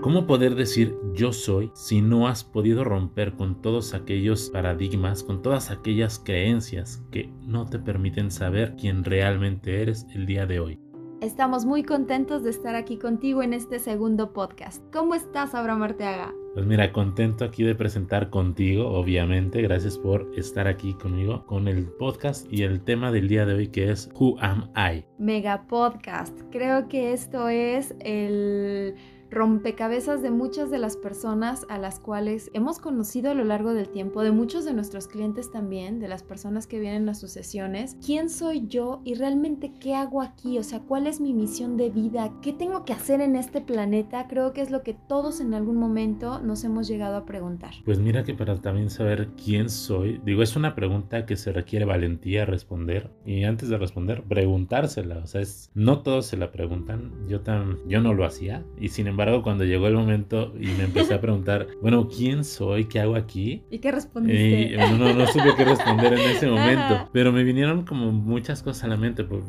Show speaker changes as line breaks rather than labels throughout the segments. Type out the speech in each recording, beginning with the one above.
¿Cómo poder decir yo soy si no has podido romper con todos aquellos paradigmas, con todas aquellas creencias que no te permiten saber quién realmente eres el día de hoy?
Estamos muy contentos de estar aquí contigo en este segundo podcast. ¿Cómo estás, Abraham Arteaga?
Pues mira, contento aquí de presentar contigo, obviamente. Gracias por estar aquí conmigo con el podcast y el tema del día de hoy que es Who Am I?
Mega Podcast. Creo que esto es el rompecabezas de muchas de las personas a las cuales hemos conocido a lo largo del tiempo, de muchos de nuestros clientes también, de las personas que vienen a sus sesiones. ¿Quién soy yo y realmente qué hago aquí? O sea, ¿cuál es mi misión de vida? ¿Qué tengo que hacer en este planeta? Creo que es lo que todos en algún momento nos hemos llegado a preguntar.
Pues mira que para también saber quién soy, digo, es una pregunta que se requiere valentía responder y antes de responder, preguntársela. O sea, es, no todos se la preguntan. Yo, tan, yo no lo hacía y sin embargo cuando llegó el momento y me empecé a preguntar, bueno, ¿quién soy? ¿Qué hago aquí?
¿Y qué respondiste?
Y, no, no supe qué responder en ese momento, pero me vinieron como muchas cosas a la mente, pues,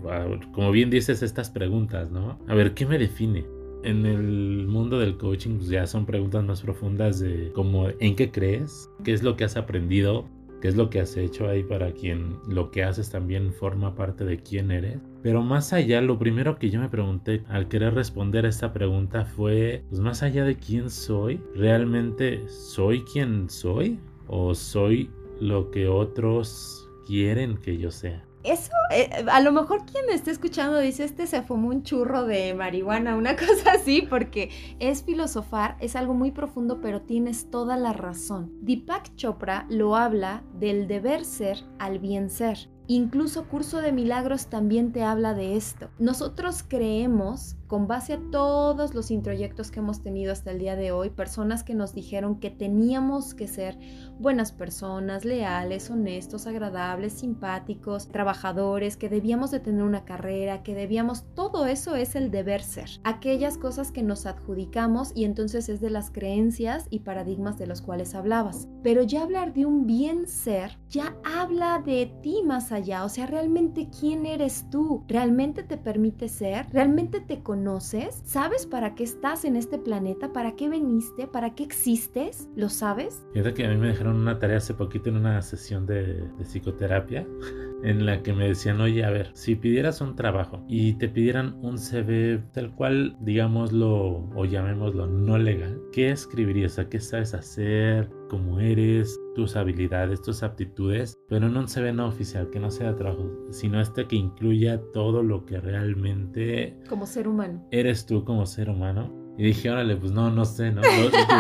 como bien dices, estas preguntas, ¿no? A ver, ¿qué me define? En el mundo del coaching pues ya son preguntas más profundas de como en qué crees, qué es lo que has aprendido, qué es lo que has hecho ahí para quien lo que haces también forma parte de quién eres. Pero más allá, lo primero que yo me pregunté al querer responder a esta pregunta fue, pues más allá de quién soy, ¿realmente soy quien soy? ¿O soy lo que otros quieren que yo sea?
Eso, eh, a lo mejor quien me está escuchando dice, este se fumó un churro de marihuana, una cosa así, porque es filosofar, es algo muy profundo, pero tienes toda la razón. Deepak Chopra lo habla del deber ser al bien ser. Incluso Curso de Milagros también te habla de esto. Nosotros creemos con base a todos los introyectos que hemos tenido hasta el día de hoy, personas que nos dijeron que teníamos que ser buenas personas, leales, honestos, agradables, simpáticos, trabajadores, que debíamos de tener una carrera, que debíamos, todo eso es el deber ser. Aquellas cosas que nos adjudicamos y entonces es de las creencias y paradigmas de los cuales hablabas. Pero ya hablar de un bien ser, ya habla de ti más allá, o sea, realmente quién eres tú, realmente te permite ser, realmente te conoces conoces? ¿Sabes para qué estás en este planeta? ¿Para qué veniste? ¿Para qué existes? ¿Lo sabes?
Fíjate que a mí me dejaron una tarea hace poquito en una sesión de, de psicoterapia en la que me decían, oye, a ver, si pidieras un trabajo y te pidieran un CV tal cual, digámoslo o llamémoslo no legal, ¿qué escribirías? ¿A qué sabes hacer? ¿Cómo eres? Tus habilidades, tus aptitudes, pero no un CV no oficial, que no sea trabajo, sino este que incluya todo lo que realmente...
Como ser humano.
Eres tú como ser humano. Y dije, órale, pues no, no sé, ¿no?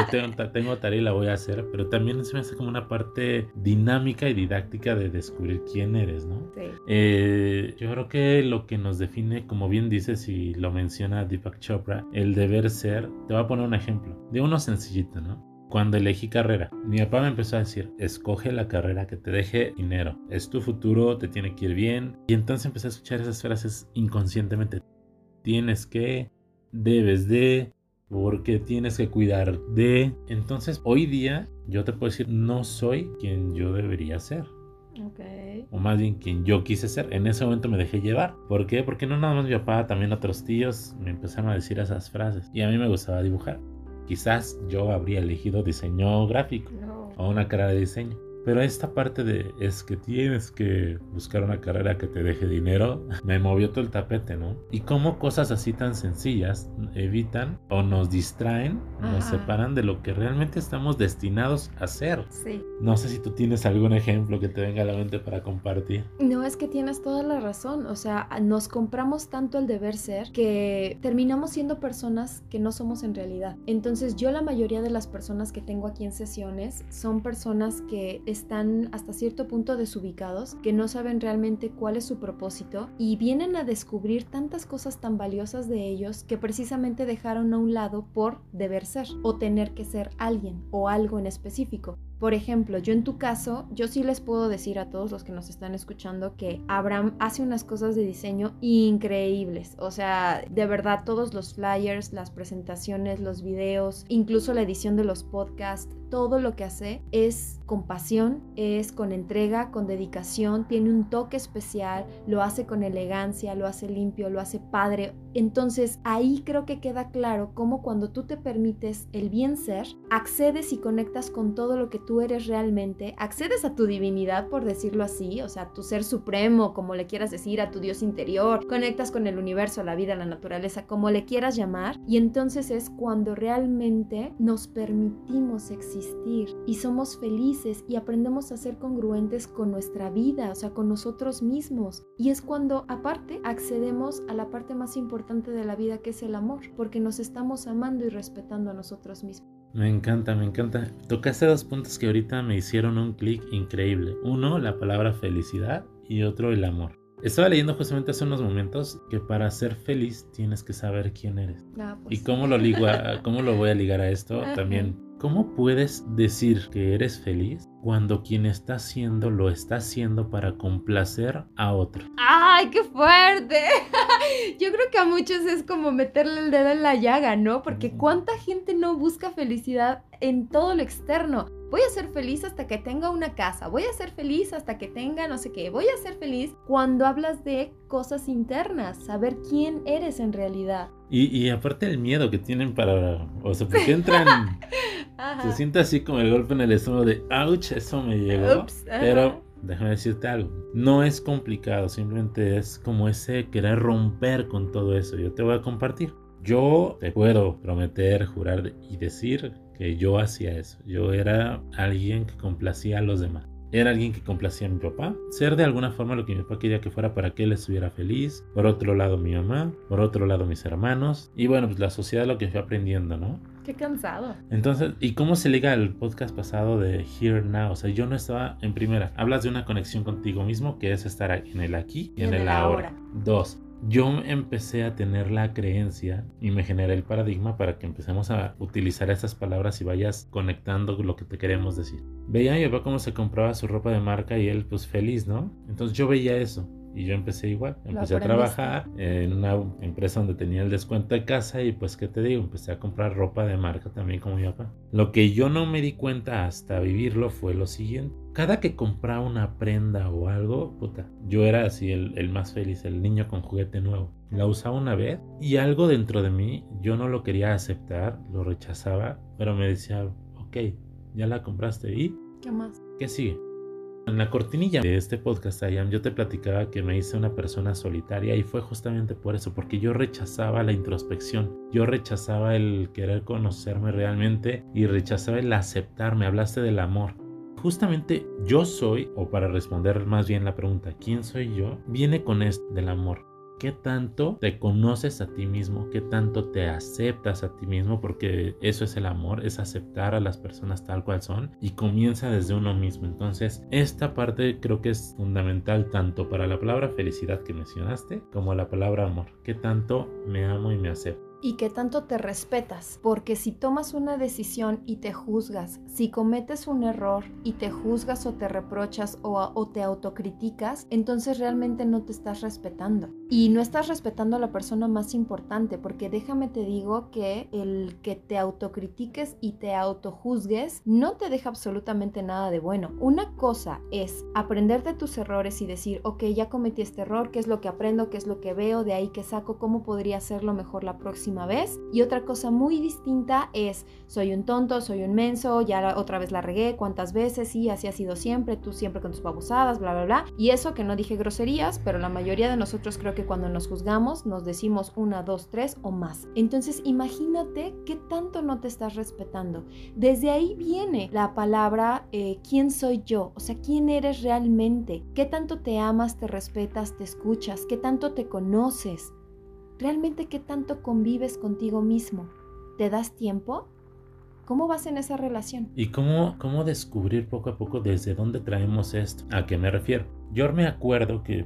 tengo, tengo, tarea y la voy a hacer, pero también se me hace como una parte dinámica y didáctica de descubrir quién eres, ¿no?
Sí.
Eh, yo creo que lo que nos define, como bien dices y lo menciona Deepak Chopra, el deber ser, te voy a poner un ejemplo, de uno sencillito, ¿no? Cuando elegí carrera, mi papá me empezó a decir, escoge la carrera que te deje dinero, es tu futuro, te tiene que ir bien. Y entonces empecé a escuchar esas frases inconscientemente. Tienes que, debes de, porque tienes que cuidar de. Entonces hoy día yo te puedo decir, no soy quien yo debería ser.
Okay.
O más bien quien yo quise ser. En ese momento me dejé llevar. ¿Por qué? Porque no nada más mi papá, también otros tíos me empezaron a decir esas frases. Y a mí me gustaba dibujar quizás yo habría elegido diseño gráfico o una carrera de diseño. Pero esta parte de es que tienes que buscar una carrera que te deje dinero, me movió todo el tapete, ¿no? Y cómo cosas así tan sencillas evitan o nos distraen, nos separan de lo que realmente estamos destinados a hacer.
Sí.
No sé si tú tienes algún ejemplo que te venga a la mente para compartir.
No, es que tienes toda la razón. O sea, nos compramos tanto el deber ser que terminamos siendo personas que no somos en realidad. Entonces yo la mayoría de las personas que tengo aquí en sesiones son personas que están hasta cierto punto desubicados, que no saben realmente cuál es su propósito y vienen a descubrir tantas cosas tan valiosas de ellos que precisamente dejaron a un lado por deber ser o tener que ser alguien o algo en específico. Por ejemplo, yo en tu caso, yo sí les puedo decir a todos los que nos están escuchando que Abraham hace unas cosas de diseño increíbles. O sea, de verdad, todos los flyers, las presentaciones, los videos, incluso la edición de los podcasts, todo lo que hace es con pasión, es con entrega, con dedicación, tiene un toque especial, lo hace con elegancia, lo hace limpio, lo hace padre. Entonces ahí creo que queda claro cómo cuando tú te permites el bien ser, accedes y conectas con todo lo que tú eres realmente, accedes a tu divinidad, por decirlo así, o sea, tu ser supremo, como le quieras decir, a tu Dios interior, conectas con el universo, la vida, la naturaleza, como le quieras llamar, y entonces es cuando realmente nos permitimos existir y somos felices y aprendemos a ser congruentes con nuestra vida, o sea, con nosotros mismos. Y es cuando aparte accedemos a la parte más importante de la vida que es el amor, porque nos estamos amando y respetando a nosotros mismos.
Me encanta, me encanta. Tocaste dos puntos que ahorita me hicieron un clic increíble. Uno, la palabra felicidad y otro, el amor. Estaba leyendo justamente hace unos momentos que para ser feliz tienes que saber quién eres.
Ah, pues
¿Y cómo lo, ligo cómo lo voy a ligar a esto? También ¿Cómo puedes decir que eres feliz cuando quien está haciendo lo está haciendo para complacer a otro?
¡Ay, qué fuerte! Yo creo que a muchos es como meterle el dedo en la llaga, ¿no? Porque cuánta gente no busca felicidad en todo lo externo. Voy a ser feliz hasta que tenga una casa, voy a ser feliz hasta que tenga no sé qué, voy a ser feliz cuando hablas de cosas internas, saber quién eres en realidad.
Y, aparte el miedo que tienen para, o sea, porque entran, se siente así como el golpe en el estómago de, ouch, eso me llegó. pero déjame decirte algo, no es complicado, simplemente es como ese querer romper con todo eso. Yo te voy a compartir. Yo te puedo prometer, jurar y decir que yo hacía eso. Yo era alguien que complacía a los demás. Era alguien que complacía a mi papá. Ser de alguna forma lo que mi papá quería que fuera para que él estuviera feliz. Por otro lado mi mamá. Por otro lado mis hermanos. Y bueno, pues la sociedad lo que fui aprendiendo, ¿no?
Qué cansado.
Entonces, ¿y cómo se liga al podcast pasado de Here Now? O sea, yo no estaba en primera. Hablas de una conexión contigo mismo que es estar en el aquí y, en, el, ahora. Dos, yo empecé a tener la creencia y me generé el paradigma para que empecemos a utilizar esas palabras y vayas conectando lo que te queremos decir. Veía a mi papá cómo se compraba su ropa de marca y él pues feliz, ¿no? Entonces yo veía eso. Y yo empecé igual, empecé a trabajar en una empresa donde tenía el descuento de casa y pues qué te digo, empecé a comprar ropa de marca también como mi papá. Lo que yo no me di cuenta hasta vivirlo fue lo siguiente. Cada que compraba una prenda o algo, puta, yo era así el, el más feliz, el niño con juguete nuevo. La usaba una vez y algo dentro de mí, yo no lo quería aceptar, lo rechazaba, pero me decía, ok, ya la compraste y...
¿Qué más?
¿Qué sigue? En la cortinilla de este podcast, Ayam, yo te platicaba que me hice una persona solitaria y fue justamente por eso, porque yo rechazaba la introspección, yo rechazaba el querer conocerme realmente y rechazaba el aceptarme. Hablaste del amor. Justamente yo soy, o para responder más bien la pregunta, ¿quién soy yo? Viene con esto del amor qué tanto te conoces a ti mismo, qué tanto te aceptas a ti mismo, porque eso es el amor, es aceptar a las personas tal cual son y comienza desde uno mismo. Entonces, esta parte creo que es fundamental tanto para la palabra felicidad que mencionaste como la palabra amor. Qué tanto me amo y me acepto
y que tanto te respetas, porque si tomas una decisión y te juzgas, si cometes un error y te juzgas o te reprochas o, te autocriticas, entonces realmente no te estás respetando. Y no estás respetando a la persona más importante, porque déjame te digo que el que te autocritiques y te autojuzgues no te deja absolutamente nada de bueno. Una cosa es aprender de tus errores y decir, ok, ya cometí este error, ¿qué es lo que aprendo? ¿Qué es lo que veo? De ahí que saco, ¿cómo podría hacerlo mejor la próxima? vez. Y otra cosa muy distinta es, soy un tonto, soy un menso, ya otra vez la regué, cuántas veces, sí, así ha sido siempre, tú siempre con tus babosadas, bla, bla, bla. Y eso que no dije groserías, pero la mayoría de nosotros creo que cuando nos juzgamos nos decimos una, dos, tres o más. Entonces imagínate qué tanto no te estás respetando. Desde ahí viene la palabra eh, quién soy yo, o sea, quién eres realmente, qué tanto te amas, te respetas, te escuchas, qué tanto te conoces. ¿Realmente qué tanto convives contigo mismo? ¿Te das tiempo? ¿Cómo vas en esa relación?
¿Y cómo, cómo descubrir poco a poco desde dónde traemos esto? ¿A qué me refiero? Yo me acuerdo que,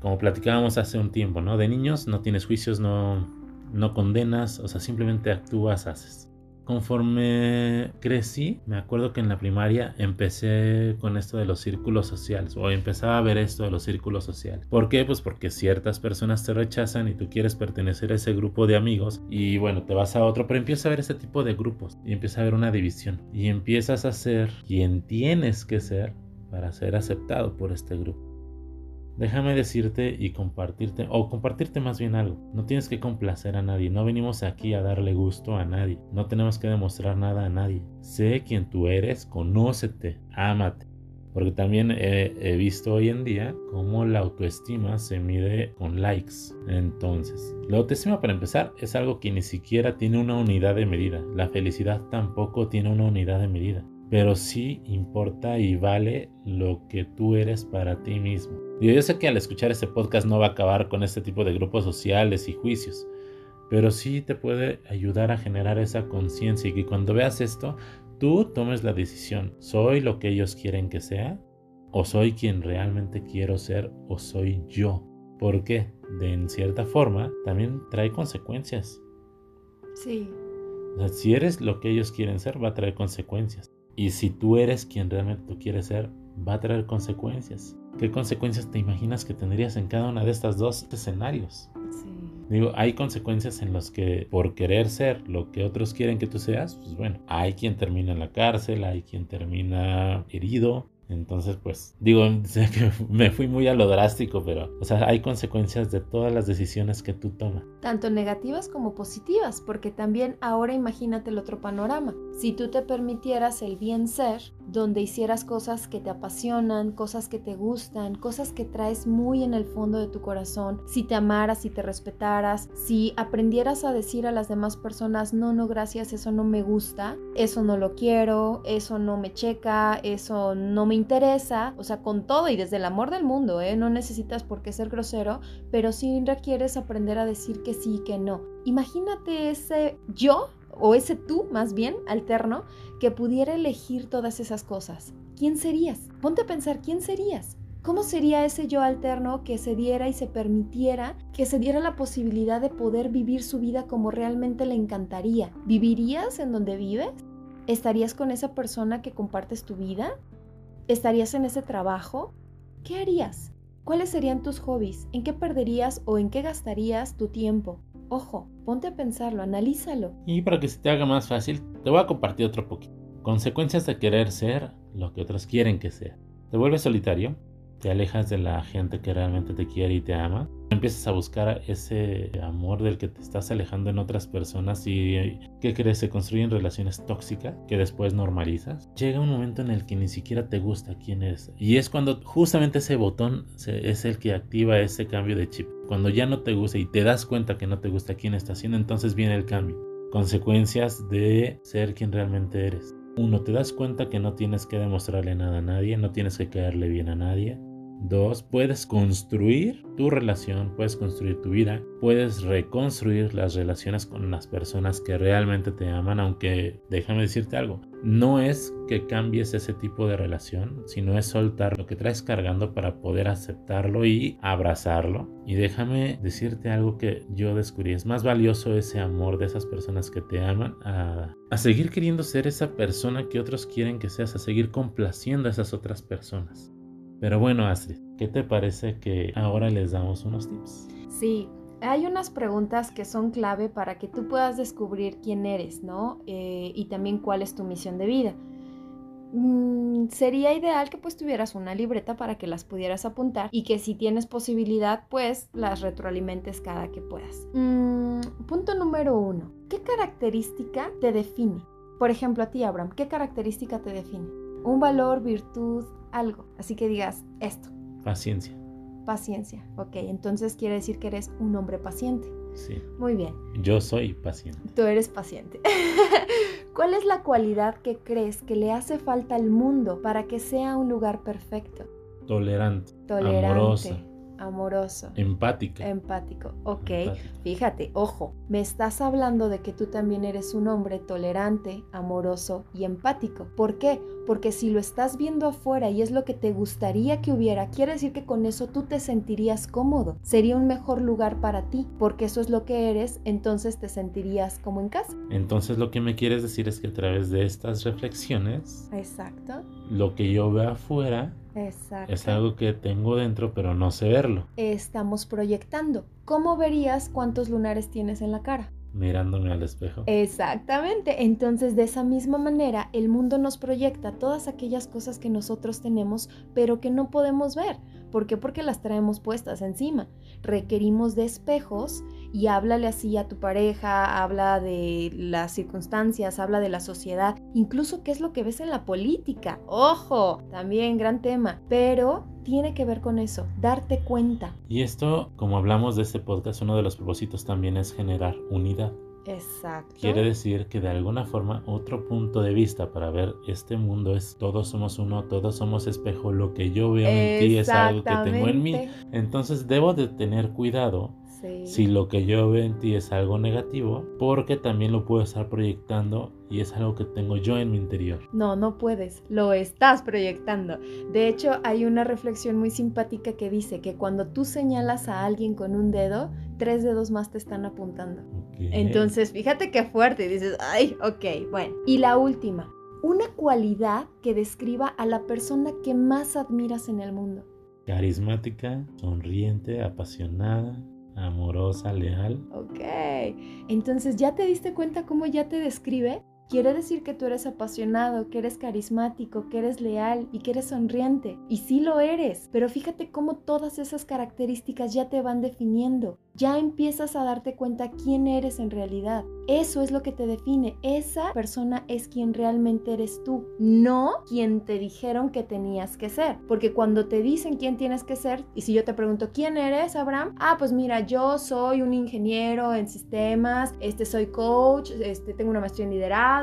como platicábamos hace un tiempo, ¿no? De niños no tienes juicios, no, no condenas, o sea, simplemente actúas, haces conforme crecí, me acuerdo que en la primaria empecé con esto de los círculos sociales o empezaba a ver esto de los círculos sociales. ¿Por qué? Pues porque ciertas personas te rechazan y tú quieres pertenecer a ese grupo de amigos y bueno, te vas a otro, pero empieza a ver ese tipo de grupos y empieza a ver una división y empiezas a ser quien tienes que ser para ser aceptado por este grupo. Déjame decirte y compartirte, o compartirte más bien algo. No tienes que complacer a nadie, no venimos aquí a darle gusto a nadie, no tenemos que demostrar nada a nadie. Sé quién tú eres, conócete, ámate. Porque también he, visto hoy en día cómo la autoestima se mide con likes. Entonces, la autoestima para empezar es algo que ni siquiera tiene una unidad de medida. La felicidad tampoco tiene una unidad de medida pero sí importa y vale lo que tú eres para ti mismo. yo sé que al escuchar este podcast no va a acabar con este tipo de grupos sociales y juicios, pero sí te puede ayudar a generar esa conciencia y que cuando veas esto, tú tomes la decisión, ¿soy lo que ellos quieren que sea? ¿O soy quien realmente quiero ser? ¿O soy yo? Porque, de en cierta forma, también trae consecuencias.
Sí.
si eres lo que ellos quieren ser, va a traer consecuencias. Y si tú eres quien realmente tú quieres ser, va a traer consecuencias. ¿Qué consecuencias te imaginas que tendrías en cada una de estas dos escenarios? Sí. Digo, hay consecuencias en las que por querer ser lo que otros quieren que tú seas, pues bueno, hay quien termina en la cárcel, hay quien termina herido, entonces, pues, digo, me fui muy a lo drástico, pero, o sea, hay consecuencias de todas las decisiones que tú tomas.
Tanto negativas como positivas, porque también ahora imagínate el otro panorama. Si tú te permitieras el bien ser, donde hicieras cosas que te apasionan, cosas que te gustan, cosas que traes muy en el fondo de tu corazón, si te amaras, si te respetaras, si aprendieras a decir a las demás personas, no, no, gracias, eso no me gusta, eso no lo quiero, eso no me checa, eso no me interesa, o sea, con todo y desde el amor del mundo, ¿eh? no necesitas por qué ser grosero, pero sí requieres aprender a decir que sí y que no. Imagínate ese yo o ese tú más bien alterno que pudiera elegir todas esas cosas. ¿Quién serías? Ponte a pensar, ¿quién serías? ¿Cómo sería ese yo alterno que se diera y se permitiera, que se diera la posibilidad de poder vivir su vida como realmente le encantaría? ¿Vivirías en donde vives? ¿Estarías con esa persona que compartes tu vida? ¿Estarías en ese trabajo? ¿Qué harías? ¿Cuáles serían tus hobbies? ¿En qué perderías o en qué gastarías tu tiempo? Ojo, ponte a pensarlo, analízalo.
Y para que se te haga más fácil, te voy a compartir otro poquito. Consecuencias de querer ser lo que otros quieren que sea. Te vuelves solitario, te alejas de la gente que realmente te quiere y te ama. Empiezas a buscar ese amor del que te estás alejando en otras personas y ¿qué crees? Se construyen relaciones tóxicas que después normalizas. Llega un momento en el que ni siquiera te gusta quién es. Y es cuando justamente ese botón es el que activa ese cambio de chip. Cuando ya no te gusta y te das cuenta que no te gusta quién está haciendo, entonces viene el cambio. Consecuencias de ser quien realmente eres. Uno, te das cuenta que no tienes que demostrarle nada a nadie, no tienes que caerle bien a nadie. Dos, puedes construir tu relación, puedes construir tu vida, puedes reconstruir las relaciones con las personas que realmente te aman, aunque déjame decirte algo, no es que cambies ese tipo de relación, sino es soltar lo que traes cargando para poder aceptarlo y abrazarlo. Y déjame decirte algo que yo descubrí, es más valioso ese amor de esas personas que te aman a, a seguir queriendo ser esa persona que otros quieren que seas, a seguir complaciendo a esas otras personas. Pero bueno, Astrid, ¿qué te parece que ahora les damos unos tips?
Sí, hay unas preguntas que son clave para que tú puedas descubrir quién eres, ¿no? Eh, y también cuál es tu misión de vida. Mm, sería ideal que pues tuvieras una libreta para que las pudieras apuntar y que si tienes posibilidad pues las retroalimentes cada que puedas. Mm, punto número uno. ¿Qué característica te define? Por ejemplo, a ti, Abraham, ¿qué característica te define? Un valor, virtud, algo. Así que digas esto.
Paciencia.
Paciencia, ok. Entonces quiere decir que eres un hombre paciente.
Sí.
Muy bien.
Yo soy paciente.
Tú eres paciente. ¿Cuál es la cualidad que crees que le hace falta al mundo para que sea un lugar perfecto?
Tolerante. Tolerante. Amorosa.
Amoroso.
Empática.
Empático. Ok.
Empático.
Fíjate, ojo, me estás hablando de que tú también eres un hombre tolerante, amoroso y empático. ¿Por qué? Porque si lo estás viendo afuera y es lo que te gustaría que hubiera, quiere decir que con eso tú te sentirías cómodo. Sería un mejor lugar para ti, porque eso es lo que eres, entonces te sentirías como en casa.
Entonces lo que me quieres decir es que a través de estas reflexiones,
Exacto.
lo que yo veo afuera
Exacto.
es algo que tengo dentro, pero no sé verlo.
Estamos proyectando. ¿Cómo verías cuántos lunares tienes en la cara?
Mirándome al espejo.
Exactamente. Entonces, de esa misma manera, el mundo nos proyecta todas aquellas cosas que nosotros tenemos, pero que no podemos ver. ¿Por qué? Porque las traemos puestas encima. Requerimos de espejos y háblale así a tu pareja, habla de las circunstancias, habla de la sociedad, incluso qué es lo que ves en la política. Ojo, también gran tema, pero tiene que ver con eso, darte cuenta.
Y esto, como hablamos de este podcast, uno de los propósitos también es generar unidad.
Exacto.
Quiere decir que de alguna forma otro punto de vista para ver este mundo es todos somos uno, todos somos espejo, lo que yo veo en ti es algo que tengo en mí. Entonces debo de tener cuidado
Sí.
si lo que yo veo en ti es algo negativo, porque también lo puedo estar proyectando y es algo que tengo yo en mi interior.
No, no puedes, lo estás proyectando. De hecho, hay una reflexión muy simpática que dice que cuando tú señalas a alguien con un dedo, tres dedos más te están apuntando.
Ok.
Entonces, fíjate qué fuerte, dices, ay, ok, bueno. Y la última, una cualidad que describa a la persona que más admiras en el mundo.
Carismática, sonriente, apasionada, amorosa, leal.
Ok, entonces ya te diste cuenta cómo ya te describe. Quiere decir que tú eres apasionado, que eres carismático, que eres leal y que eres sonriente. Y sí lo eres, pero fíjate cómo todas esas características ya te van definiendo. Ya empiezas a darte cuenta quién eres en realidad. Eso es lo que te define. Esa persona es quien realmente eres tú, no quien te dijeron que tenías que ser. Porque cuando te dicen quién tienes que ser, y si yo te pregunto quién eres, Abraham, ah, pues mira, yo soy un ingeniero en sistemas, este soy coach, este tengo una maestría en liderazgo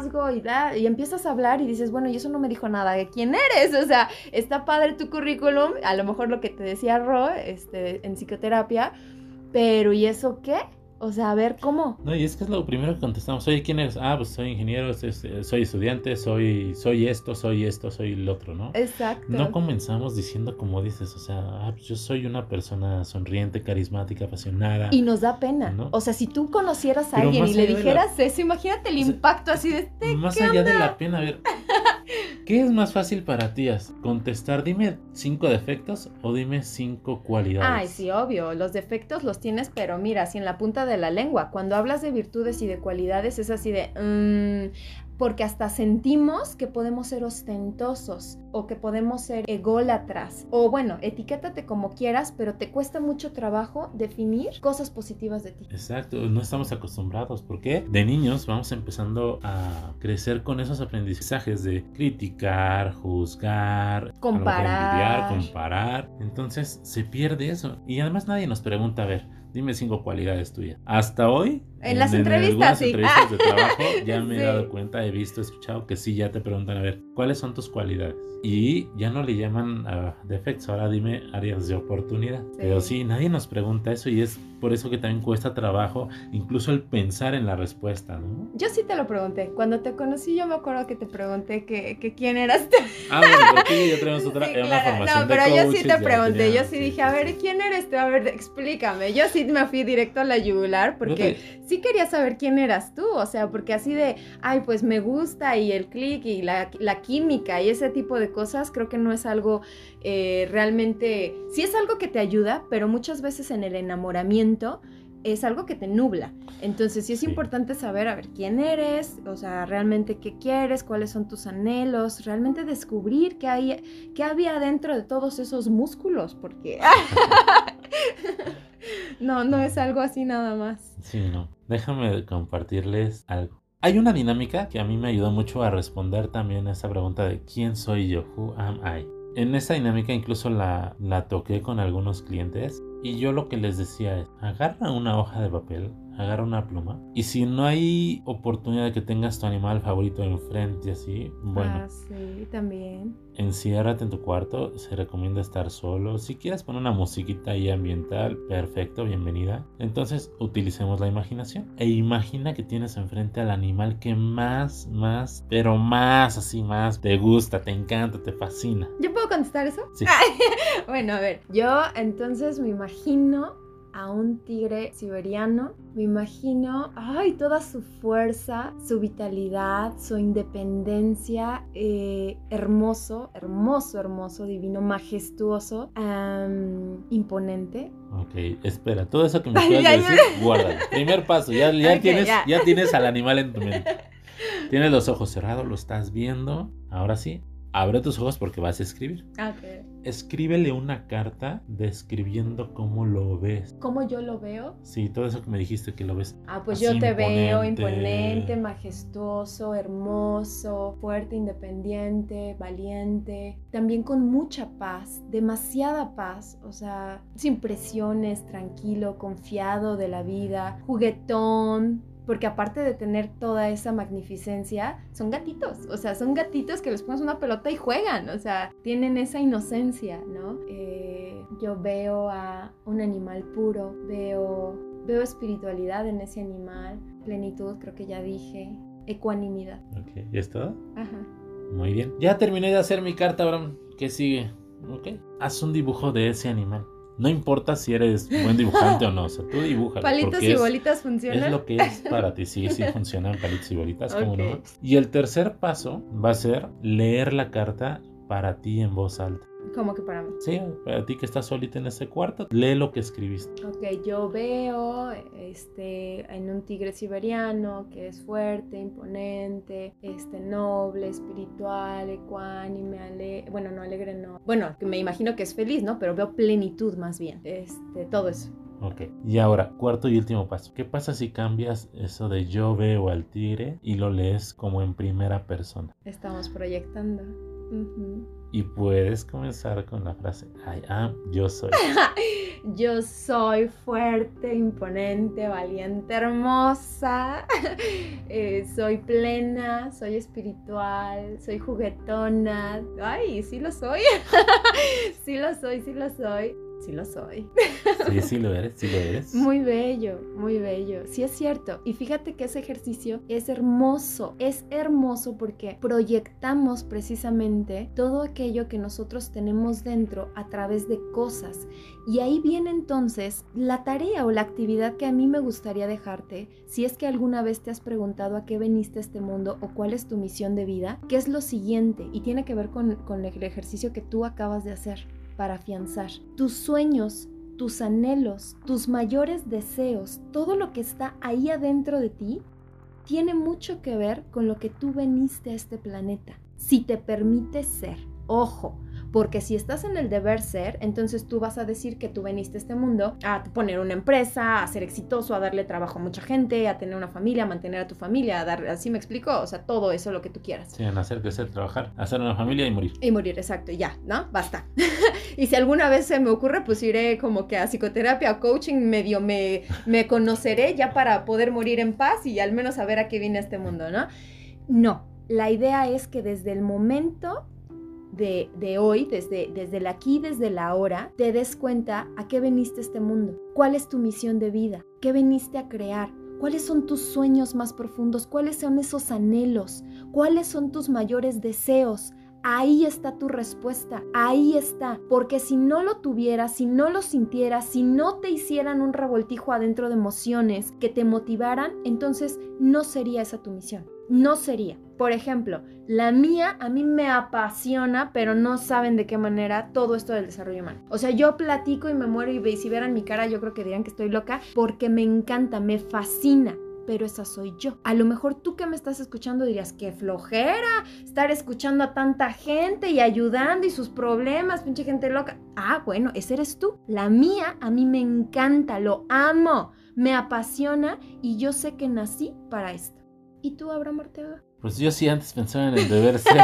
y empiezas a hablar y dices, bueno, y eso no me dijo nada quién eres, o sea, está padre tu currículum, a lo mejor lo que te decía Ro, este, en psicoterapia, pero ¿y eso qué? O sea, a ver cómo.
No, y es que es lo primero que contestamos. Oye, ¿quién eres? Ah, pues soy ingeniero, soy, estudiante, soy, soy esto, soy esto, soy el otro, ¿no?
Exacto.
No comenzamos diciendo como dices, o sea, ah, pues yo soy una persona sonriente, carismática, apasionada.
Y nos da pena.
¿No?
O sea, si tú conocieras a
Pero
alguien y le
de la-
dijeras eso, imagínate el
O sea,
impacto así de este.
Más
¿qué
allá de la pena, a ver, ¿qué es más fácil para ti? As? ¿Contestar, dime cinco defectos o dime cinco cualidades?
Ay, sí, obvio. Los defectos los tienes, pero mira, así en la punta de la lengua. Cuando hablas de virtudes y de cualidades, es así de. mm, porque hasta sentimos que podemos ser ostentosos o que podemos ser ególatras. O bueno, etiquétate como quieras, pero te cuesta mucho trabajo definir cosas positivas de ti.
Exacto, no estamos acostumbrados. ¿Por qué? De niños vamos empezando a crecer con esos aprendizajes de criticar, juzgar,
Comparar.
envidiar, comparar. Entonces se pierde eso. Y además nadie nos pregunta, a ver, dime cinco cualidades tuyas. Hasta hoy.
En las entrevistas,
algunas
sí.
entrevistas de trabajo ya me he
Sí.
dado cuenta, he visto, he escuchado que sí, ya te preguntan, a ver, ¿cuáles son tus cualidades? Y ya no le llaman a defectos, ahora dime áreas de oportunidad. Pero sí, nadie nos pregunta eso y es por eso que también cuesta trabajo, incluso el pensar en la respuesta, ¿no?
Yo sí te lo pregunté. Cuando te conocí, yo me acuerdo que te pregunté que, que quién eras tú.
Ah, bueno, porque ya tenemos otra
Sí,
una
claro.
formación
No,
de
pero yo sí te pregunté,
tenía-
yo sí dije, a ver, ¿quién eres tú? A ver, explícame. Yo sí me fui directo a la yugular porque sí quería saber quién eras tú, o sea, porque así de, ay, pues me gusta y el clic y la, la química y ese tipo de cosas, creo que no es algo eh, realmente, sí es algo que te ayuda, pero muchas veces en el enamoramiento es algo que te nubla. Entonces sí es
Sí.
importante saber, a ver, quién eres, o sea, realmente qué quieres, cuáles son tus anhelos, realmente descubrir qué, hay, qué había dentro de todos esos músculos, porque... no, no es algo así nada más.
Sí, no. Déjame compartirles algo. Hay una dinámica que a mí me ayudó mucho a responder también a esa pregunta de ¿quién soy yo? Who am I? En esa dinámica incluso la, la toqué con algunos clientes y yo lo que les decía es, agarra una hoja de papel, agarra una pluma. Y si no hay oportunidad de que tengas tu animal favorito enfrente, así, bueno.
Ah, sí, también.
Enciérrate en tu cuarto, se recomienda estar solo. Si quieres poner una musiquita ahí ambiental, perfecto, bienvenida. Entonces utilicemos la imaginación. E imagina que tienes enfrente al animal que más, más, pero más, así más, te gusta, te encanta, te fascina.
¿Yo puedo contestar eso?
Sí.
bueno, a ver, yo entonces me imagino a un tigre siberiano, me imagino, ay, toda su fuerza, su vitalidad, su independencia, eh, hermoso, hermoso, hermoso, divino, majestuoso, imponente.
Ok, espera, todo eso que me acabas de decir, guárdalo. Primer paso, ya, ya tienes,
ya.
ya tienes al animal en tu mente. Tienes los ojos cerrados, lo estás viendo. Ahora sí, abre tus ojos porque vas a escribir.
Ok.
Escríbele una carta describiendo cómo lo ves.
¿Cómo yo lo veo?
Sí, todo eso que me dijiste que lo ves.
Ah, pues yo te veo
imponente.
imponente, majestuoso, hermoso, fuerte, independiente, valiente, también con mucha paz, demasiada paz, o sea, sin presiones, tranquilo, confiado de la vida, juguetón. Porque aparte de tener toda esa magnificencia, son gatitos. O sea, son gatitos que les pones una pelota y juegan. O sea, tienen esa inocencia, ¿no? Eh, yo veo a un animal puro, veo Veo espiritualidad en ese animal, plenitud, creo que ya dije, ecuanimidad.
Ok, ¿ya está?
Ajá.
Muy bien. Ya terminé de hacer mi carta, Abraham. ¿Qué sigue? Ok. Haz un dibujo de ese animal. No importa si eres buen dibujante o no, o sea, tú dibujas.
¿Palitos y bolitas funcionan?
Es lo que es para ti, sí, sí funcionan palitos y bolitas, como
Ok.
no. Y el tercer paso va a ser leer la carta para ti en voz alta.
Como que para mí.
Sí, para ti que estás solita en ese cuarto, lee lo que escribiste.
Ok, yo veo este, en un tigre siberiano que es fuerte, imponente, este, noble, espiritual, ecuánime. Bueno, no alegre, no. Bueno, me imagino que es feliz, ¿no? Pero veo plenitud más bien. Este, todo eso.
Ok. Y ahora, cuarto y último paso. ¿Qué pasa si cambias eso de yo veo al tigre y lo lees como en primera persona?
Estamos proyectando.
Y puedes comenzar con la frase I am, yo soy.
Yo soy fuerte, imponente, valiente, hermosa. Eh, soy plena, soy espiritual, soy juguetona. Ay, sí lo soy. sí lo soy, sí lo soy. Sí lo soy.
Sí, sí lo eres, sí lo eres.
Muy bello, muy bello. Sí es cierto. Y fíjate que ese ejercicio es hermoso. Es hermoso porque proyectamos precisamente todo aquello que nosotros tenemos dentro a través de cosas. Y ahí viene entonces la tarea o la actividad que a mí me gustaría dejarte, si es que alguna vez te has preguntado a qué veniste a este mundo o cuál es tu misión de vida, que es lo siguiente y tiene que ver con, con el ejercicio que tú acabas de hacer para afianzar tus sueños, tus anhelos, tus mayores deseos, todo lo que está ahí adentro de ti, tiene mucho que ver con lo que tú veniste a este planeta. Si te permites ser, ojo, porque si estás en el deber ser, entonces tú vas a decir que tú veniste a este mundo a poner una empresa, a ser exitoso, a darle trabajo a mucha gente, a tener una familia, a mantener a tu familia, a dar, así me explico, o sea, todo eso lo que tú quieras.
Sí, en hacer, crecer, trabajar, hacer una familia y morir.
Y morir, exacto, y ya, ¿no? Basta. y si alguna vez se me ocurre, pues iré como que a psicoterapia o coaching, medio me, me conoceré ya para poder morir en paz y al menos saber a qué vine a este mundo, ¿no? No, la idea es que desde el momento de, hoy, desde, desde el aquí, desde la ahora, te des cuenta a qué veniste a este mundo, cuál es tu misión de vida, qué veniste a crear, cuáles son tus sueños más profundos, cuáles son esos anhelos, cuáles son tus mayores deseos. Ahí está tu respuesta, ahí está, porque si no lo tuvieras, si no lo sintieras, si no te hicieran un revoltijo adentro de emociones que te motivaran, entonces no sería esa tu misión, no sería. Por ejemplo, la mía a mí me apasiona, pero no saben de qué manera todo esto del desarrollo humano. O sea, yo platico y me muero y si vieran mi cara yo creo que dirían que estoy loca porque me encanta, me fascina. Pero esa soy yo. A lo mejor tú que me estás escuchando dirías, qué flojera estar escuchando a tanta gente y ayudando y sus problemas, pinche gente loca. Ah, bueno, ese eres tú. La mía a mí me encanta, lo amo, me apasiona y yo sé que nací para esto. ¿Y tú, Abraham Arteaga?
Pues yo sí antes pensaba en el deber ser,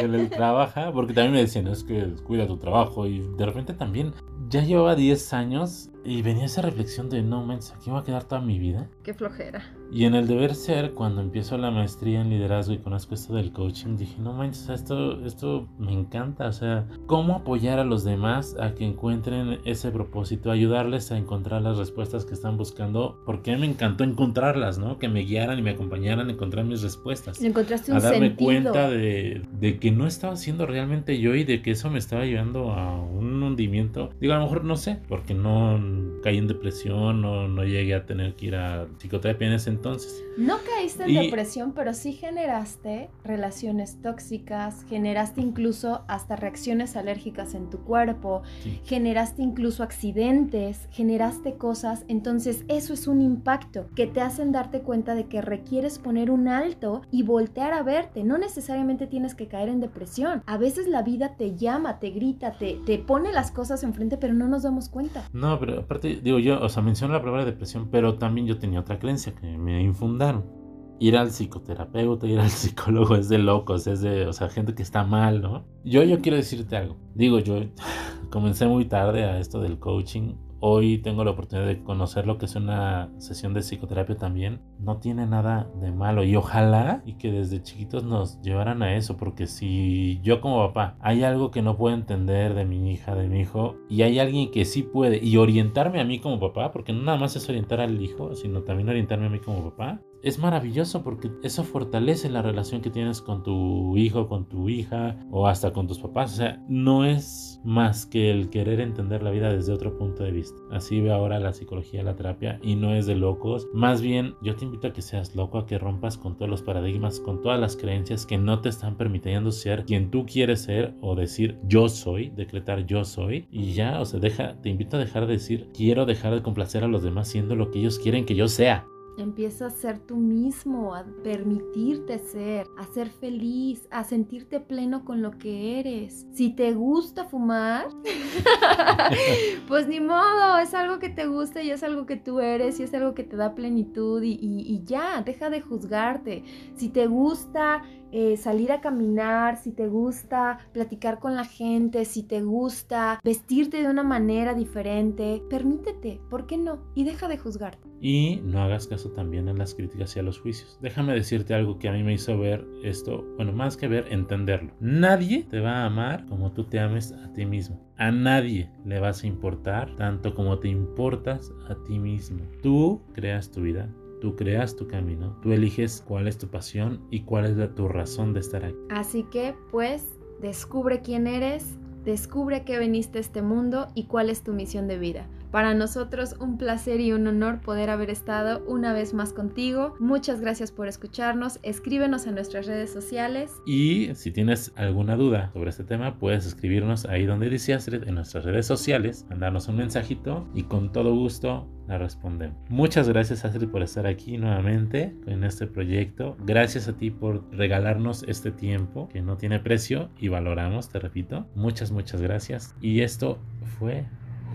en el trabaja, porque también me decían, es que cuida tu trabajo y de repente también ya llevaba 10 años y venía esa reflexión de no manches, aquí va a quedar toda mi vida.
Qué flojera.
Y en el deber ser, cuando empiezo la maestría en liderazgo y conozco esto del coaching, dije, no manches, esto, esto me encanta. O sea, cómo apoyar a los demás a que encuentren ese propósito, ayudarles a encontrar las respuestas que están buscando, porque me encantó encontrarlas, ¿no? Que me guiaran y me acompañaran a encontrar mis respuestas.
Encontraste un
a darme
sentido.
cuenta de, de que no estaba siendo realmente yo y de que eso me estaba llevando a un hundimiento. Digo, a lo mejor no sé, porque no caí en depresión, no, no llegué a tener que ir a psicoterapia en ese entonces.
No caíste en
Y-
depresión, pero sí generaste relaciones tóxicas, generaste incluso hasta reacciones alérgicas en tu cuerpo,
Sí.
generaste incluso accidentes, generaste cosas, entonces eso es un impacto que te hacen darte cuenta de que requieres poner un alto y voltear a verte, no necesariamente tienes que caer en depresión, a veces la vida te llama, te grita, te, te pone las cosas enfrente, pero no nos damos cuenta.
No, pero aparte, digo yo, o sea, menciono la palabra depresión, pero también yo tenía otra creencia que me infundaron. Ir al psicoterapeuta, ir al psicólogo es de locos, es de, o sea, gente que está mal, ¿no? Yo, yo quiero decirte algo. Digo, yo comencé muy tarde a esto del coaching. Hoy tengo la oportunidad de conocer lo que es una sesión de psicoterapia también. No tiene nada de malo y ojalá y que desde chiquitos nos llevaran a eso, porque si yo como papá hay algo que no puedo entender de mi hija, de mi hijo, y hay alguien que sí puede y orientarme a mí como papá, porque no nada más es orientar al hijo, sino también orientarme a mí como papá, es maravilloso porque eso fortalece la relación que tienes con tu hijo, con tu hija o hasta con tus papás. O sea, no es más que el querer entender la vida desde otro punto de vista. Así ve ahora la psicología, la terapia y no es de locos. Más bien, yo te invito a que seas loco, a que rompas con todos los paradigmas, con todas las creencias que no te están permitiendo ser quien tú quieres ser o decir yo soy, decretar yo soy y ya, o sea, deja, te invito a dejar de decir quiero dejar de complacer a los demás siendo lo que ellos quieren que yo sea.
Empieza a ser tú mismo, a permitirte ser, a ser feliz, a sentirte pleno con lo que eres. Si te gusta fumar, pues ni modo, es algo que te gusta y es algo que tú eres y es algo que te da plenitud y, y- y ya, deja de juzgarte. Si te gusta eh, salir a caminar, si te gusta platicar con la gente, si te gusta vestirte de una manera diferente, permítete, ¿por qué no? Y deja de juzgarte.
Y no hagas caso también en las críticas y a los juicios. Déjame decirte algo que a mí me hizo ver esto, bueno, más que ver, entenderlo. Nadie te va a amar como tú te ames a ti mismo. A nadie le vas a importar tanto como te importas a ti mismo. Tú creas tu vida. Tú creas tu camino, tú eliges cuál es tu pasión y cuál es tu razón de estar aquí.
Así que, pues, descubre quién eres, descubre a qué veniste a este mundo y cuál es tu misión de vida. Para nosotros un placer y un honor poder haber estado una vez más contigo. Muchas gracias por escucharnos. Escríbenos en nuestras redes sociales.
Y si tienes alguna duda sobre este tema, puedes escribirnos ahí donde dice Astrid en nuestras redes sociales, mandarnos un mensajito y con todo gusto la respondemos. Muchas gracias Astrid por estar aquí nuevamente en este proyecto. Gracias a ti por regalarnos este tiempo que no tiene precio y valoramos, te repito. Muchas, muchas gracias. Y esto fue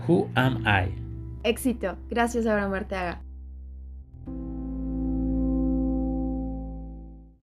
Who Am I?
Éxito. Gracias, Abraham Arteaga.